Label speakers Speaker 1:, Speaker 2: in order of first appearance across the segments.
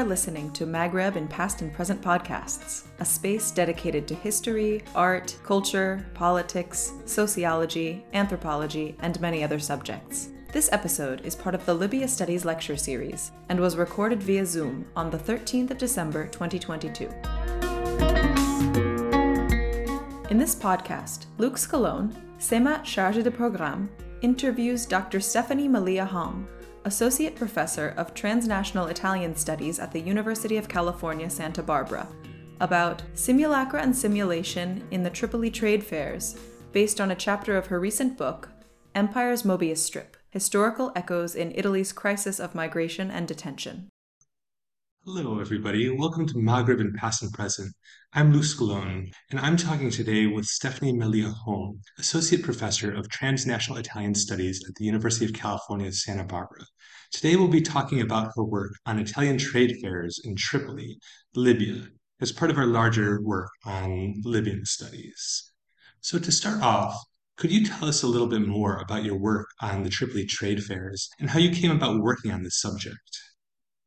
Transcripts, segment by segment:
Speaker 1: are listening to Maghreb in Past and Present podcasts, a space dedicated to history, art, culture, politics, sociology, anthropology, and many other subjects. This episode is part of the Libya Studies lecture series and was recorded via Zoom on the 13th of December 2022. In this podcast, Luke Scalone, SEMA Charge de Programme, interviews Dr. Stephanie Malia Hom, Associate Professor of Transnational Italian Studies at the University of California, Santa Barbara, about simulacra and simulation in the Tripoli trade fairs, based on a chapter of her recent book, Empire's Mobius Strip Historical Echoes in Italy's Crisis of Migration and Detention.
Speaker 2: Hello, everybody. Welcome to Maghreb in Past and Present. I'm Luc Scalone, and I'm talking today with Stephanie Malia Hom, Associate Professor of Transnational Italian Studies at the University of California, Santa Barbara. Today we'll be talking about her work on Italian trade fairs in Tripoli, Libya, as part of our larger work on Libyan studies. So to start off, could you tell us a little bit more about your work on the Tripoli trade fairs and how you came about working on this subject?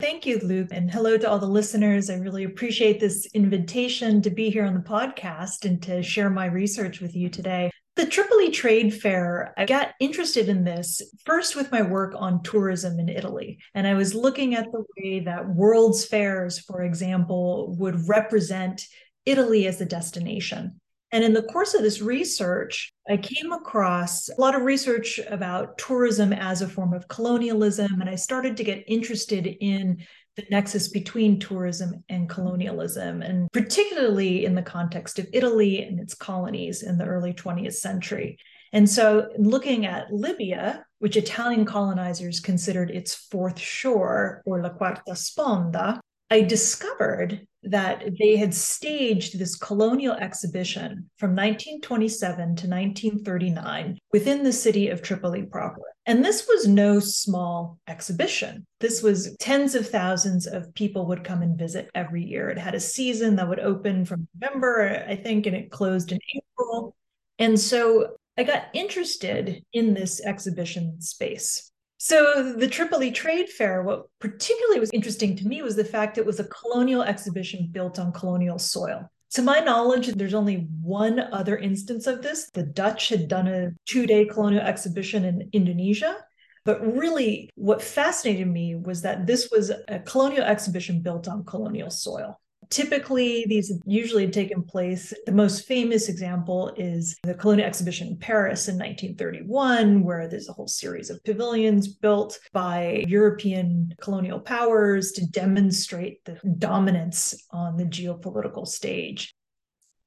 Speaker 3: Thank you, Luc. And hello to all the listeners. I really appreciate this invitation to be here on the podcast and to share my research with you today. The Tripoli Trade Fair, I got interested in this first with my work on tourism in Italy. And I was looking at the way that World's Fairs, for example, would represent Italy as a destination. And in the course of this research, I came across a lot of research about tourism as a form of colonialism. And I started to get interested in the nexus between tourism and colonialism, and particularly in the context of Italy and its colonies in the early 20th century. And so, looking at Libya, which Italian colonizers considered its fourth shore or La Quarta Sponda, I discovered that they had staged this colonial exhibition from 1927 to 1939 within the city of Tripoli proper. And this was no small exhibition. This was tens of thousands of people would come and visit every year. It had a season that would open from November, I think, and it closed in April. And so I got interested in this exhibition space. So, the Tripoli Trade Fair, what particularly was interesting to me was the fact it was a colonial exhibition built on colonial soil. To my knowledge, there's only one other instance of this. The Dutch had done a two day colonial exhibition in Indonesia. But really, what fascinated me was that this was a colonial exhibition built on colonial soil. Typically, these usually have usually taken place. The most famous example is the Colonial Exhibition in Paris in 1931, where there's a whole series of pavilions built by European colonial powers to demonstrate the dominance on the geopolitical stage.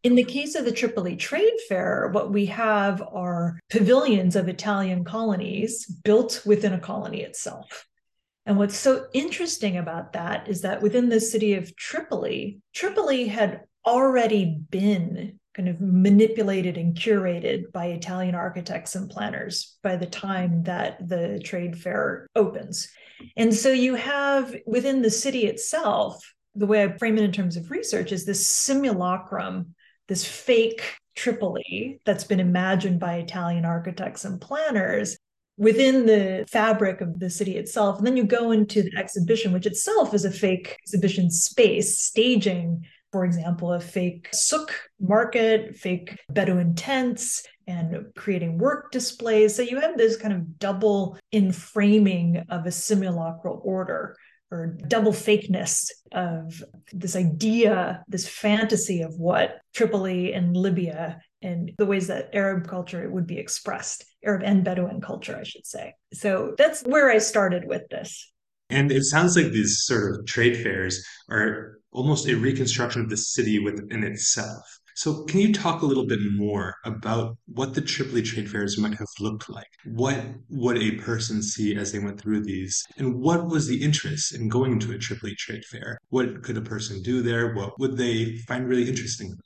Speaker 3: In the case of the Tripoli Trade Fair, what we have are pavilions of Italian colonies built within a colony itself. And what's so interesting about that is that within the city of Tripoli, Tripoli had already been kind of manipulated and curated by Italian architects and planners by the time that the trade fair opens. And so you have within the city itself, the way I frame it in terms of research is this simulacrum, this fake Tripoli that's been imagined by Italian architects and planners within the fabric of the city itself. And then you go into the exhibition, which itself is a fake exhibition space, staging, for example, a fake souk market, fake Bedouin tents, and creating work displays. So you have this kind of double inframing of a simulacral order or double fakeness of this idea, this fantasy of what Tripoli and Libya and the ways that Arab culture would be expressed, Arab and Bedouin culture, I should say. So that's where I started with this.
Speaker 2: And it sounds like these sort of trade fairs are almost a reconstruction of the city within itself. So, can you talk a little bit more about what the Tripoli trade fairs might have looked like? What would a person see as they went through these? And what was the interest in going to a Tripoli trade fair? What could a person do there? What would they find really interesting?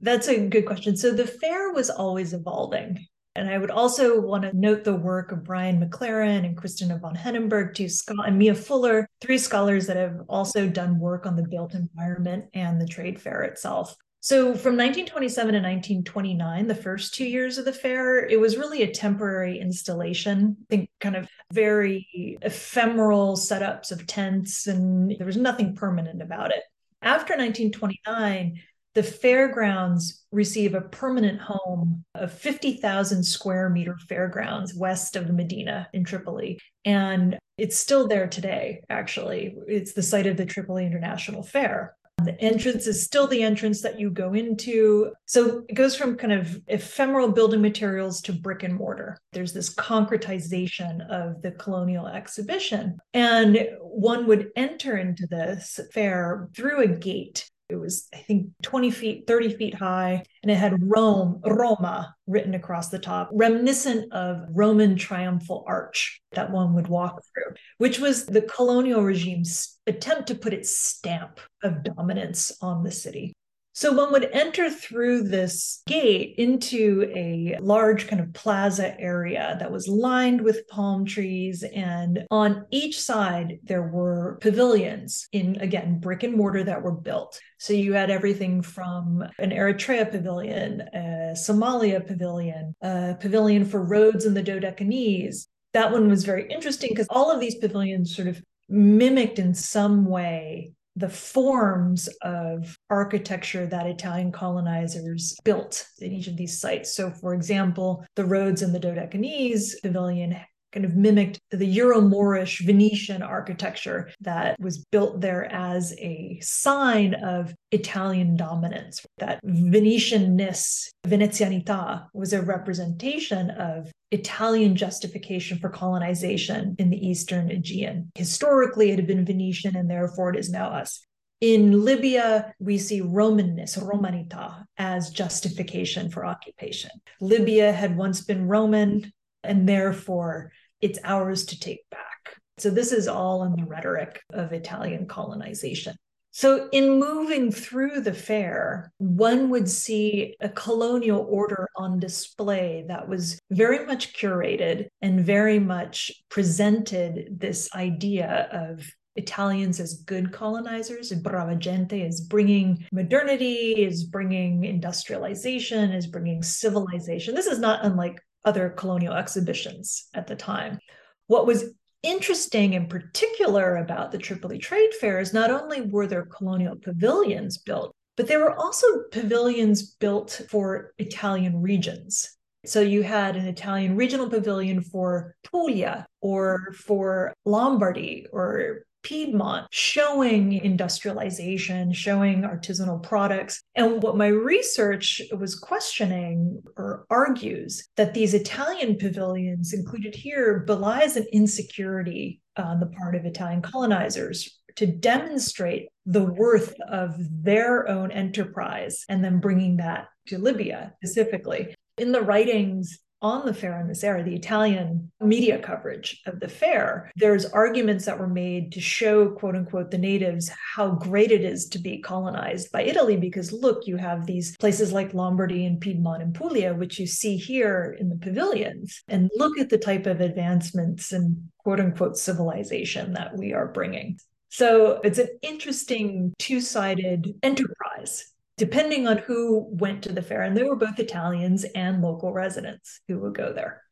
Speaker 3: That's a good question. So the fair was always evolving. And I would also want to note the work of Brian McLaren and Krystyna von Henneberg, two scholars, and Mia Fuller, three scholars that have also done work on the built environment and the trade fair itself. So from 1927 to 1929, the first two years of the fair, it was really a temporary installation. I think kind of very ephemeral setups of tents, and there was nothing permanent about it. After 1929, the fairgrounds receive a permanent home of 50,000 square meter fairgrounds west of the Medina in Tripoli. And it's still there today, actually. It's the site of the Tripoli International Fair. The entrance is still the entrance that you go into. So it goes from kind of ephemeral building materials to brick and mortar. There's this concretization of the colonial exhibition. And one would enter into this fair through a gate it was, I think, 20 feet, 30 feet high, and it had Rome, Roma written across the top, reminiscent of Roman triumphal arch that one would walk through, which was the colonial regime's attempt to put its stamp of dominance on the city. So one would enter through this gate into a large kind of plaza area that was lined with palm trees. And on each side, there were pavilions in, again, brick and mortar that were built. So you had everything from an Eritrea pavilion, a Somalia pavilion, a pavilion for Rhodes and the Dodecanese. That one was very interesting because all of these pavilions sort of mimicked in some way the forms of architecture that Italian colonizers built in each of these sites. So, for example, the Rhodes in the Dodecanese pavilion kind of mimicked the Euro Moorish Venetian architecture that was built there as a sign of Italian dominance. That Venetianness, Venezianità, was a representation of Italian justification for colonization in the Eastern Aegean. Historically, it had been Venetian, and therefore it is now us. In Libya, we see Romanness, Romanita, as justification for occupation. Libya had once been Roman, and therefore it's ours to take back. So, this is all in the rhetoric of Italian colonization. So, in moving through the fair, one would see a colonial order on display that was very much curated and very much presented this idea of Italians as good colonizers, brava gente is bringing modernity, is bringing industrialization, is bringing civilization. This is not unlike other colonial exhibitions at the time. What was interesting in particular about the Tripoli Trade Fair is not only were there colonial pavilions built, but there were also pavilions built for Italian regions. So you had an Italian regional pavilion for Puglia or for Lombardy or Piedmont, showing industrialization, showing artisanal products. And what my research was questioning or argues that these Italian pavilions included here belies an insecurity on the part of Italian colonizers to demonstrate the worth of their own enterprise and then bringing that to Libya specifically. In the writings on the fair in this era, the Italian media coverage of the fair, there's arguments that were made to show, quote unquote, the natives how great it is to be colonized by Italy. Because look, you have these places like Lombardy and Piedmont and Puglia, which you see here in the pavilions, and look at the type of advancements and quote unquote civilization that we are bringing. So it's an interesting two sided enterprise depending on who went to the fair. And they were both Italians and local residents who would go there.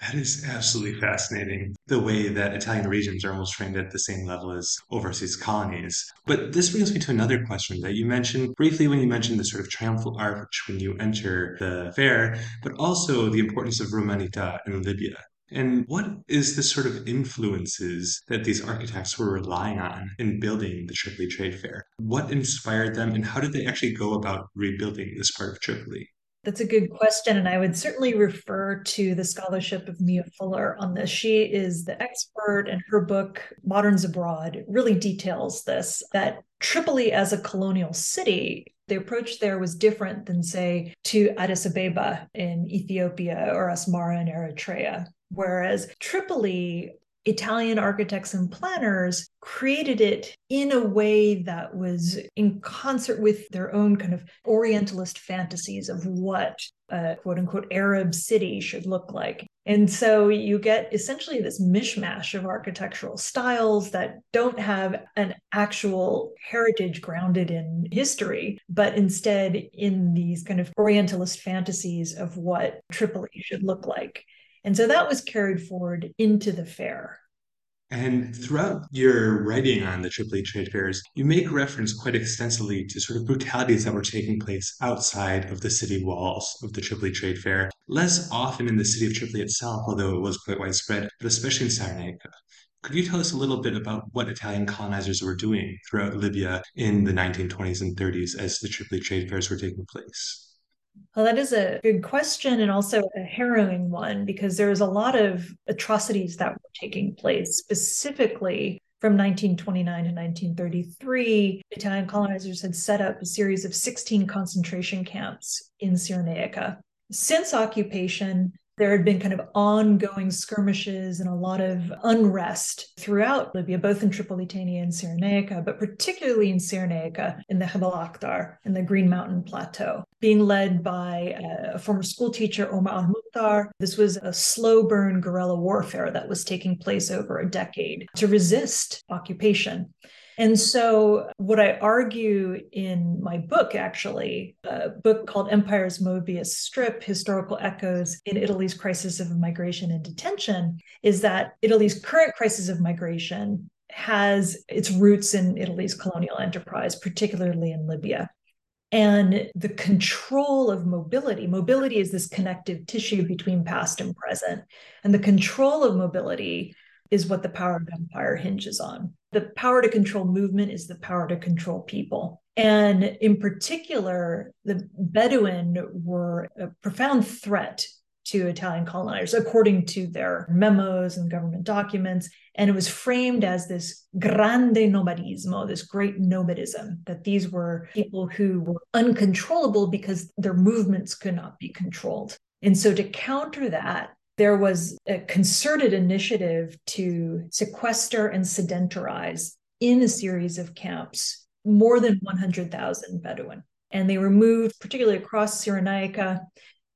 Speaker 2: That is absolutely fascinating. The way that Italian regions are almost trained at the same level as overseas colonies. But this brings me to another question that you mentioned briefly when you mentioned the sort of triumphal arch when you enter the fair, but also the importance of Romanita in Libya. And what is the sort of influences that these architects were relying on in building the Tripoli Trade Fair? What inspired them, and how did they actually go about rebuilding this part of Tripoli?
Speaker 3: That's a good question. And I would certainly refer to the scholarship of Mia Fuller on this. She is the expert, and her book, Moderns Abroad, really details this that Tripoli as a colonial city the approach there was different than, say, to Addis Ababa in Ethiopia or Asmara in Eritrea. Whereas Tripoli Italian architects and planners created it in a way that was in concert with their own kind of Orientalist fantasies of what a quote unquote Arab city should look like. And so you get essentially this mishmash of architectural styles that don't have an actual heritage grounded in history, but instead in these kind of Orientalist fantasies of what Tripoli should look like. And so that was carried forward into the fair.
Speaker 2: And throughout your writing on the Tripoli trade fairs, you make reference quite extensively to sort of brutalities that were taking place outside of the city walls of the Tripoli trade fair, less often in the city of Tripoli itself, although it was quite widespread, but especially in Cyrenaica. Could you tell us a little bit about what Italian colonizers were doing throughout Libya in the 1920s and 30s as the Tripoli trade fairs were taking place?
Speaker 3: Well, that is a good question and also a harrowing one because there's a lot of atrocities that were taking place, specifically from 1929 to 1933. Italian colonizers had set up a series of 16 concentration camps in Cyrenaica. Since occupation, there had been kind of ongoing skirmishes and a lot of unrest throughout Libya, both in Tripolitania and Cyrenaica, but particularly in Cyrenaica in the Jebel Akhdar in the Green Mountain Plateau, being led by uh, a former school teacher, Omar al Mukhtar. This was a slow burn guerrilla warfare that was taking place over a decade to resist occupation. And so, what I argue in my book, actually, a book called Empire's Mobius Strip Historical Echoes in Italy's Crisis of Migration and Detention, is that Italy's current crisis of migration has its roots in Italy's colonial enterprise, particularly in Libya. And the control of mobility, mobility is this connective tissue between past and present. And the control of mobility is what the power of empire hinges on. The power to control movement is the power to control people. And in particular, the Bedouin were a profound threat to Italian colonizers, according to their memos and government documents. And it was framed as this grande nomadismo, this great nomadism, that these were people who were uncontrollable because their movements could not be controlled. And so to counter that, there was a concerted initiative to sequester and sedentarize in a series of camps more than 100,000 Bedouin. And they were moved, particularly across Cyrenaica,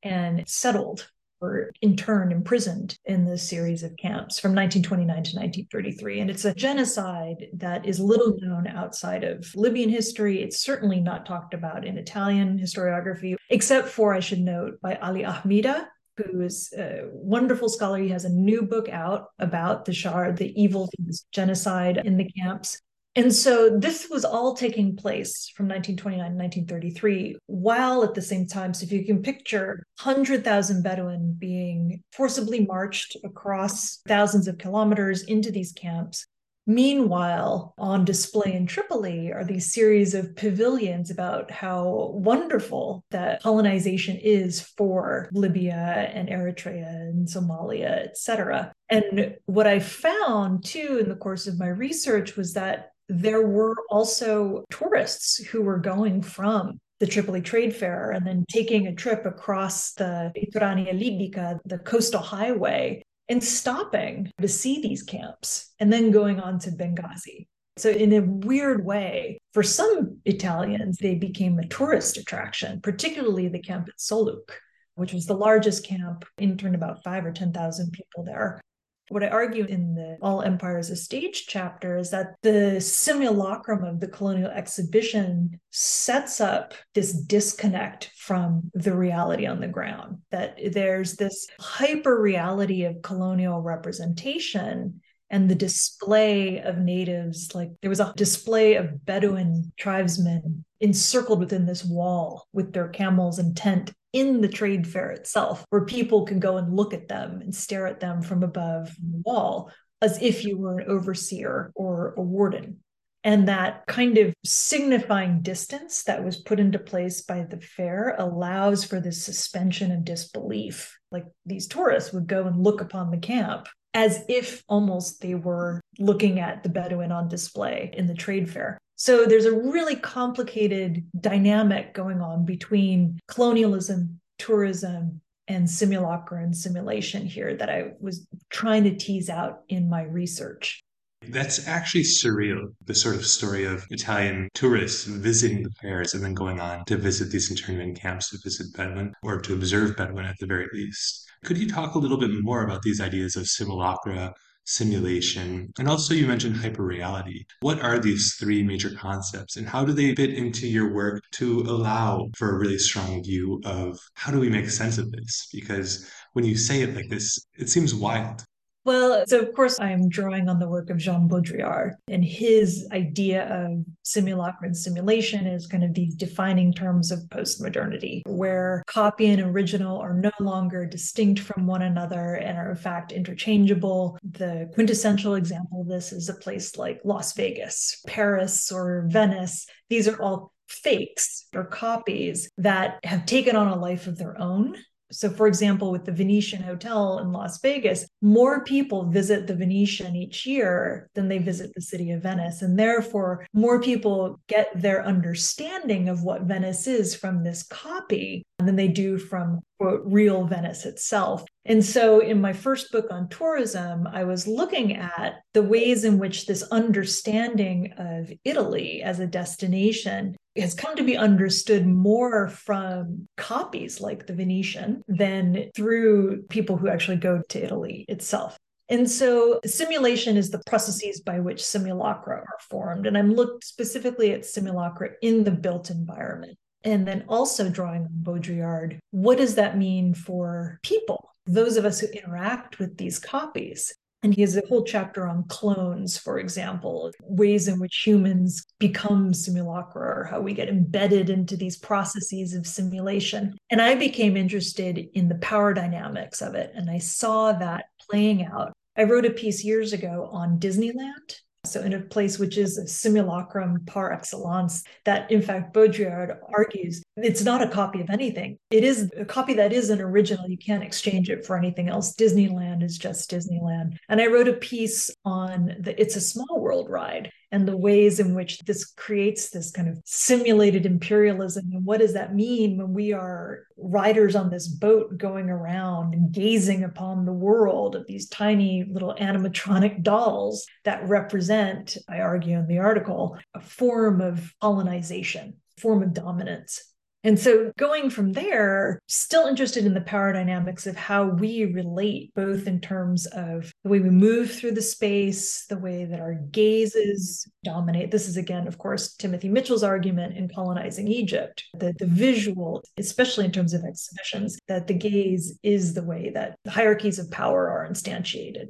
Speaker 3: and settled or interned, imprisoned in this series of camps from 1929 to 1933. And it's a genocide that is little known outside of Libyan history. It's certainly not talked about in Italian historiography, except for, I should note, by Ali Ahmida, who is a wonderful scholar. He has a new book out about the Shar, the evil genocide in the camps. And so this was all taking place from 1929 to 1933, while at the same time, so if you can picture 100,000 Bedouin being forcibly marched across thousands of kilometers into these camps, Meanwhile, on display in Tripoli are these series of pavilions about how wonderful that colonization is for Libya and Eritrea and Somalia, etc. And what I found too in the course of my research was that there were also tourists who were going from the Tripoli Trade Fair and then taking a trip across the Mediterranea Libica, the coastal highway, and stopping to see these camps and then going on to Benghazi. So, in a weird way, for some Italians, they became a tourist attraction, particularly the camp at Soluk, which was the largest camp, interned about five or 10,000 people there. What I argue in the All Empires a Stage chapter is that the simulacrum of the colonial exhibition sets up this disconnect from the reality on the ground, that there's this hyper reality of colonial representation and the display of natives like there was a display of bedouin tribesmen encircled within this wall with their camels and tent in the trade fair itself, where people can go and look at them and stare at them from above the wall as if you were an overseer or a warden. And that kind of signifying distance that was put into place by the fair allows for this suspension of disbelief. Like these tourists would go and look upon the camp as if almost they were looking at the Bedouin on display in the trade fair. So there's a really complicated dynamic going on between colonialism, tourism, and simulacra and simulation here that I was trying to tease out in my research.
Speaker 2: That's actually surreal, the sort of story of Italian tourists visiting the fairs and then going on to visit these internment camps to visit Bedouin or to observe Bedouin at the very least. Could you talk a little bit more about these ideas of simulacra, simulation, and also you mentioned hyperreality. What are these three major concepts and how do they fit into your work to allow for a really strong view of how do we make sense of this? Because when you say it like this, it seems wild.
Speaker 3: Well, so of course, I'm drawing on the work of Jean Baudrillard, and his idea of simulacra and simulation is kind of these defining terms of postmodernity, where copy and original are no longer distinct from one another and are, in fact, interchangeable. The quintessential example of this is a place like Las Vegas, Paris, or Venice. These are all fakes or copies that have taken on a life of their own so, for example, with the Venetian Hotel in Las Vegas, more people visit the Venetian each year than they visit the city of Venice. And therefore, more people get their understanding of what Venice is from this copy than they do from quote real Venice itself. And so in my first book on tourism, I was looking at the ways in which this understanding of Italy as a destination has come to be understood more from copies like the Venetian than through people who actually go to Italy itself. And so simulation is the processes by which simulacra are formed. And I'm looked specifically at simulacra in the built environment. And then also drawing on Baudrillard, what does that mean for people? Those of us who interact with these copies. And he has a whole chapter on clones, for example, ways in which humans become simulacra or how we get embedded into these processes of simulation. And I became interested in the power dynamics of it. And I saw that playing out. I wrote a piece years ago on Disneyland so, in a place which is a simulacrum par excellence, that in fact Baudrillard argues it's not a copy of anything. It is a copy that is an original. You can't exchange it for anything else. Disneyland is just Disneyland. And I wrote a piece on the It's a Small World ride and the ways in which this creates this kind of simulated imperialism. And what does that mean when we are riders on this boat going around and gazing upon the world of these tiny little animatronic dolls that represent, I argue in the article, a form of colonization, form of dominance. And so going from there, still interested in the power dynamics of how we relate, both in terms of the way we move through the space, the way that our gazes dominate. This is again, of course, Timothy Mitchell's argument in colonizing Egypt, that the visual, especially in terms of exhibitions, that the gaze is the way that the hierarchies of power are instantiated.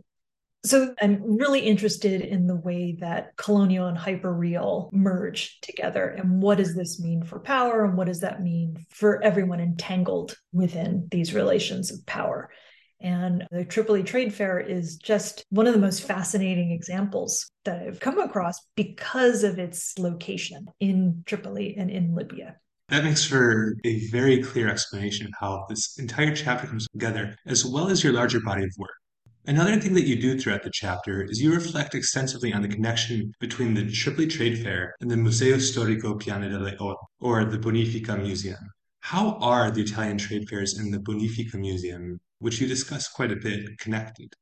Speaker 3: So I'm really interested in the way that colonial and hyperreal merge together and what does this mean for power and what does that mean for everyone entangled within these relations of power. And the Tripoli Trade Fair is just one of the most fascinating examples that I've come across because of its location in Tripoli and in Libya.
Speaker 2: That makes for a very clear explanation of how this entire chapter comes together, as well as your larger body of work. Another thing that you do throughout the chapter is you reflect extensively on the connection between the Tripoli Trade Fair and the Museo Storico Piana delle Orme, or the Bonifica Museum. How are the Italian trade fairs and the Bonifica Museum, which you discuss quite a bit, connected?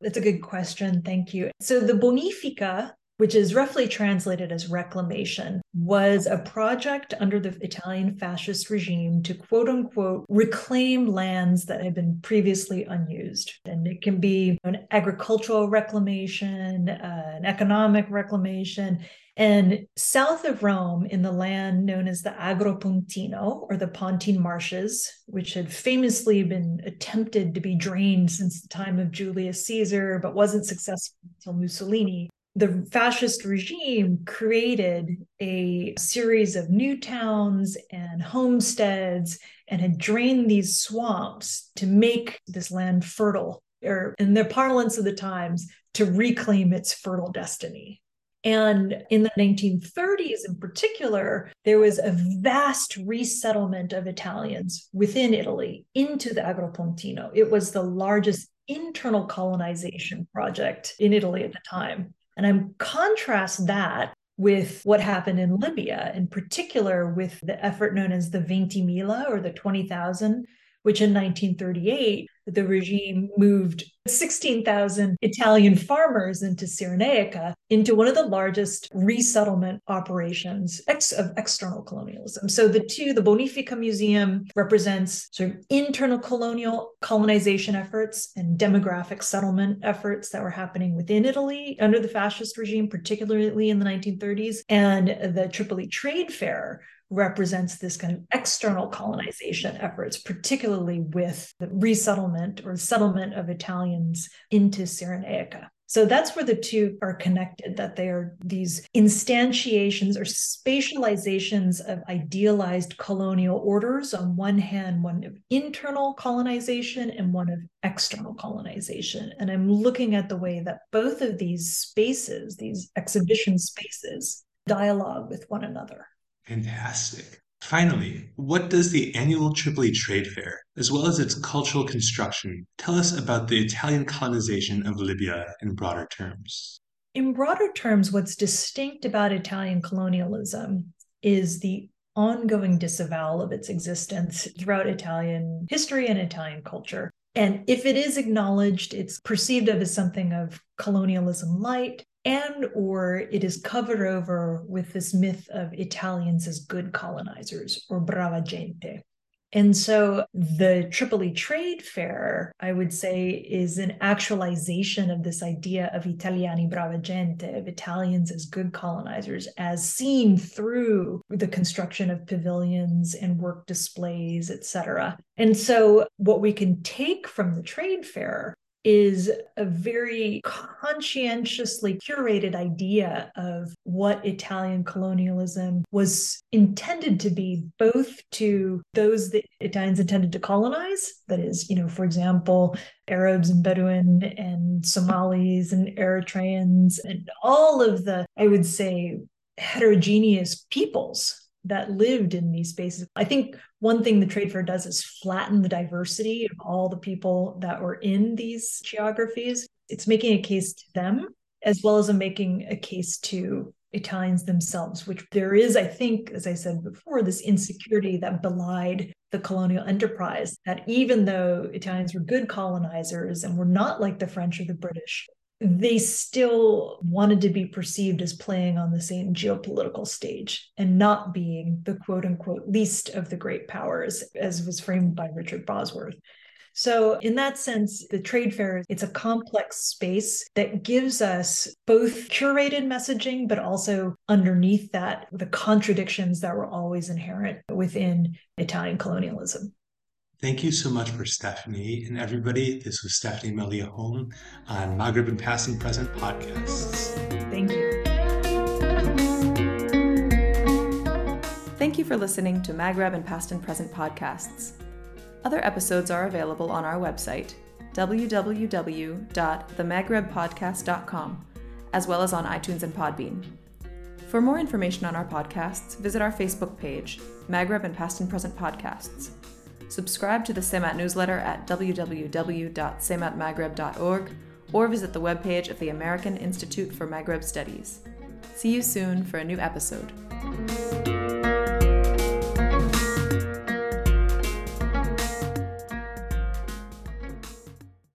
Speaker 3: That's a good question. Thank you. So, the Bonifica which is roughly translated as reclamation, was a project under the Italian fascist regime to quote unquote reclaim lands that had been previously unused. And it can be an agricultural reclamation, uh, an economic reclamation. And south of Rome, in the land known as the Agropontino or the Pontine Marshes, which had famously been attempted to be drained since the time of Julius Caesar, but wasn't successful until Mussolini, the fascist regime created a series of new towns and homesteads and had drained these swamps to make this land fertile, or in the parlance of the times, to reclaim its fertile destiny. And in the 1930s, in particular, there was a vast resettlement of Italians within Italy into the Agropontino. It was the largest internal colonization project in Italy at the time. And I contrast that with what happened in Libya, in particular with the effort known as the Ventimila or the 20,000, which in 1938, the regime moved 16,000 Italian farmers into Cyrenaica into one of the largest resettlement operations ex- of external colonialism. So the two, the Bonifica Museum represents sort of internal colonial colonization efforts and demographic settlement efforts that were happening within Italy under the fascist regime, particularly in the 1930s. And the Tripoli Trade Fair represents this kind of external colonization efforts, particularly with the resettlement or settlement of Italians into Cyrenaica. So that's where the two are connected, that they are these instantiations or spatializations of idealized colonial orders. On one hand, one of internal colonization and one of external colonization. And I'm looking at the way that both of these spaces, these exhibition spaces, dialogue with one another.
Speaker 2: Fantastic. Finally, what does the annual Tripoli Trade Fair, as well as its cultural construction, tell us about the Italian colonization of Libya in broader terms?
Speaker 3: In broader terms, what's distinct about Italian colonialism is the ongoing disavowal of its existence throughout Italian history and Italian culture. And if it is acknowledged, it's perceived of as something of colonialism light, and or it is covered over with this myth of Italians as good colonizers or brava gente. And so the Tripoli Trade Fair, I would say, is an actualization of this idea of Italiani brava gente, of Italians as good colonizers, as seen through the construction of pavilions and work displays, et cetera. And so what we can take from the trade fair is a very conscientiously curated idea of what Italian colonialism was intended to be, both to those that Italians intended to colonize, that is, you know, for example, Arabs and Bedouin and Somalis and Eritreans and all of the, I would say, heterogeneous peoples that lived in these spaces. I think one thing the trade fair does is flatten the diversity of all the people that were in these geographies. It's making a case to them as well as a making a case to Italians themselves, which there is, I think, as I said before, this insecurity that belied the colonial enterprise, that even though Italians were good colonizers and were not like the French or the British, they still wanted to be perceived as playing on the same geopolitical stage and not being the quote unquote least of the great powers, as was framed by Richard Bosworth. So, in that sense, the trade fair, it's a complex space that gives us both curated messaging, but also underneath that, the contradictions that were always inherent within Italian colonialism.
Speaker 2: Thank you so much for Stephanie and everybody. This was Stephanie Malia Hom on Maghreb and Past and Present podcasts.
Speaker 3: Thank you.
Speaker 1: Thank you for listening to Maghreb and Past and Present podcasts. Other episodes are available on our website, www.themaghrebpodcast.com, as well as on iTunes and Podbean. For more information on our podcasts, visit our Facebook page, Maghreb and Past and Present Podcasts. Subscribe to the CEMAT newsletter at www.cematmaghreb.org or visit the webpage of the American Institute for Maghreb Studies. See you soon for a new episode.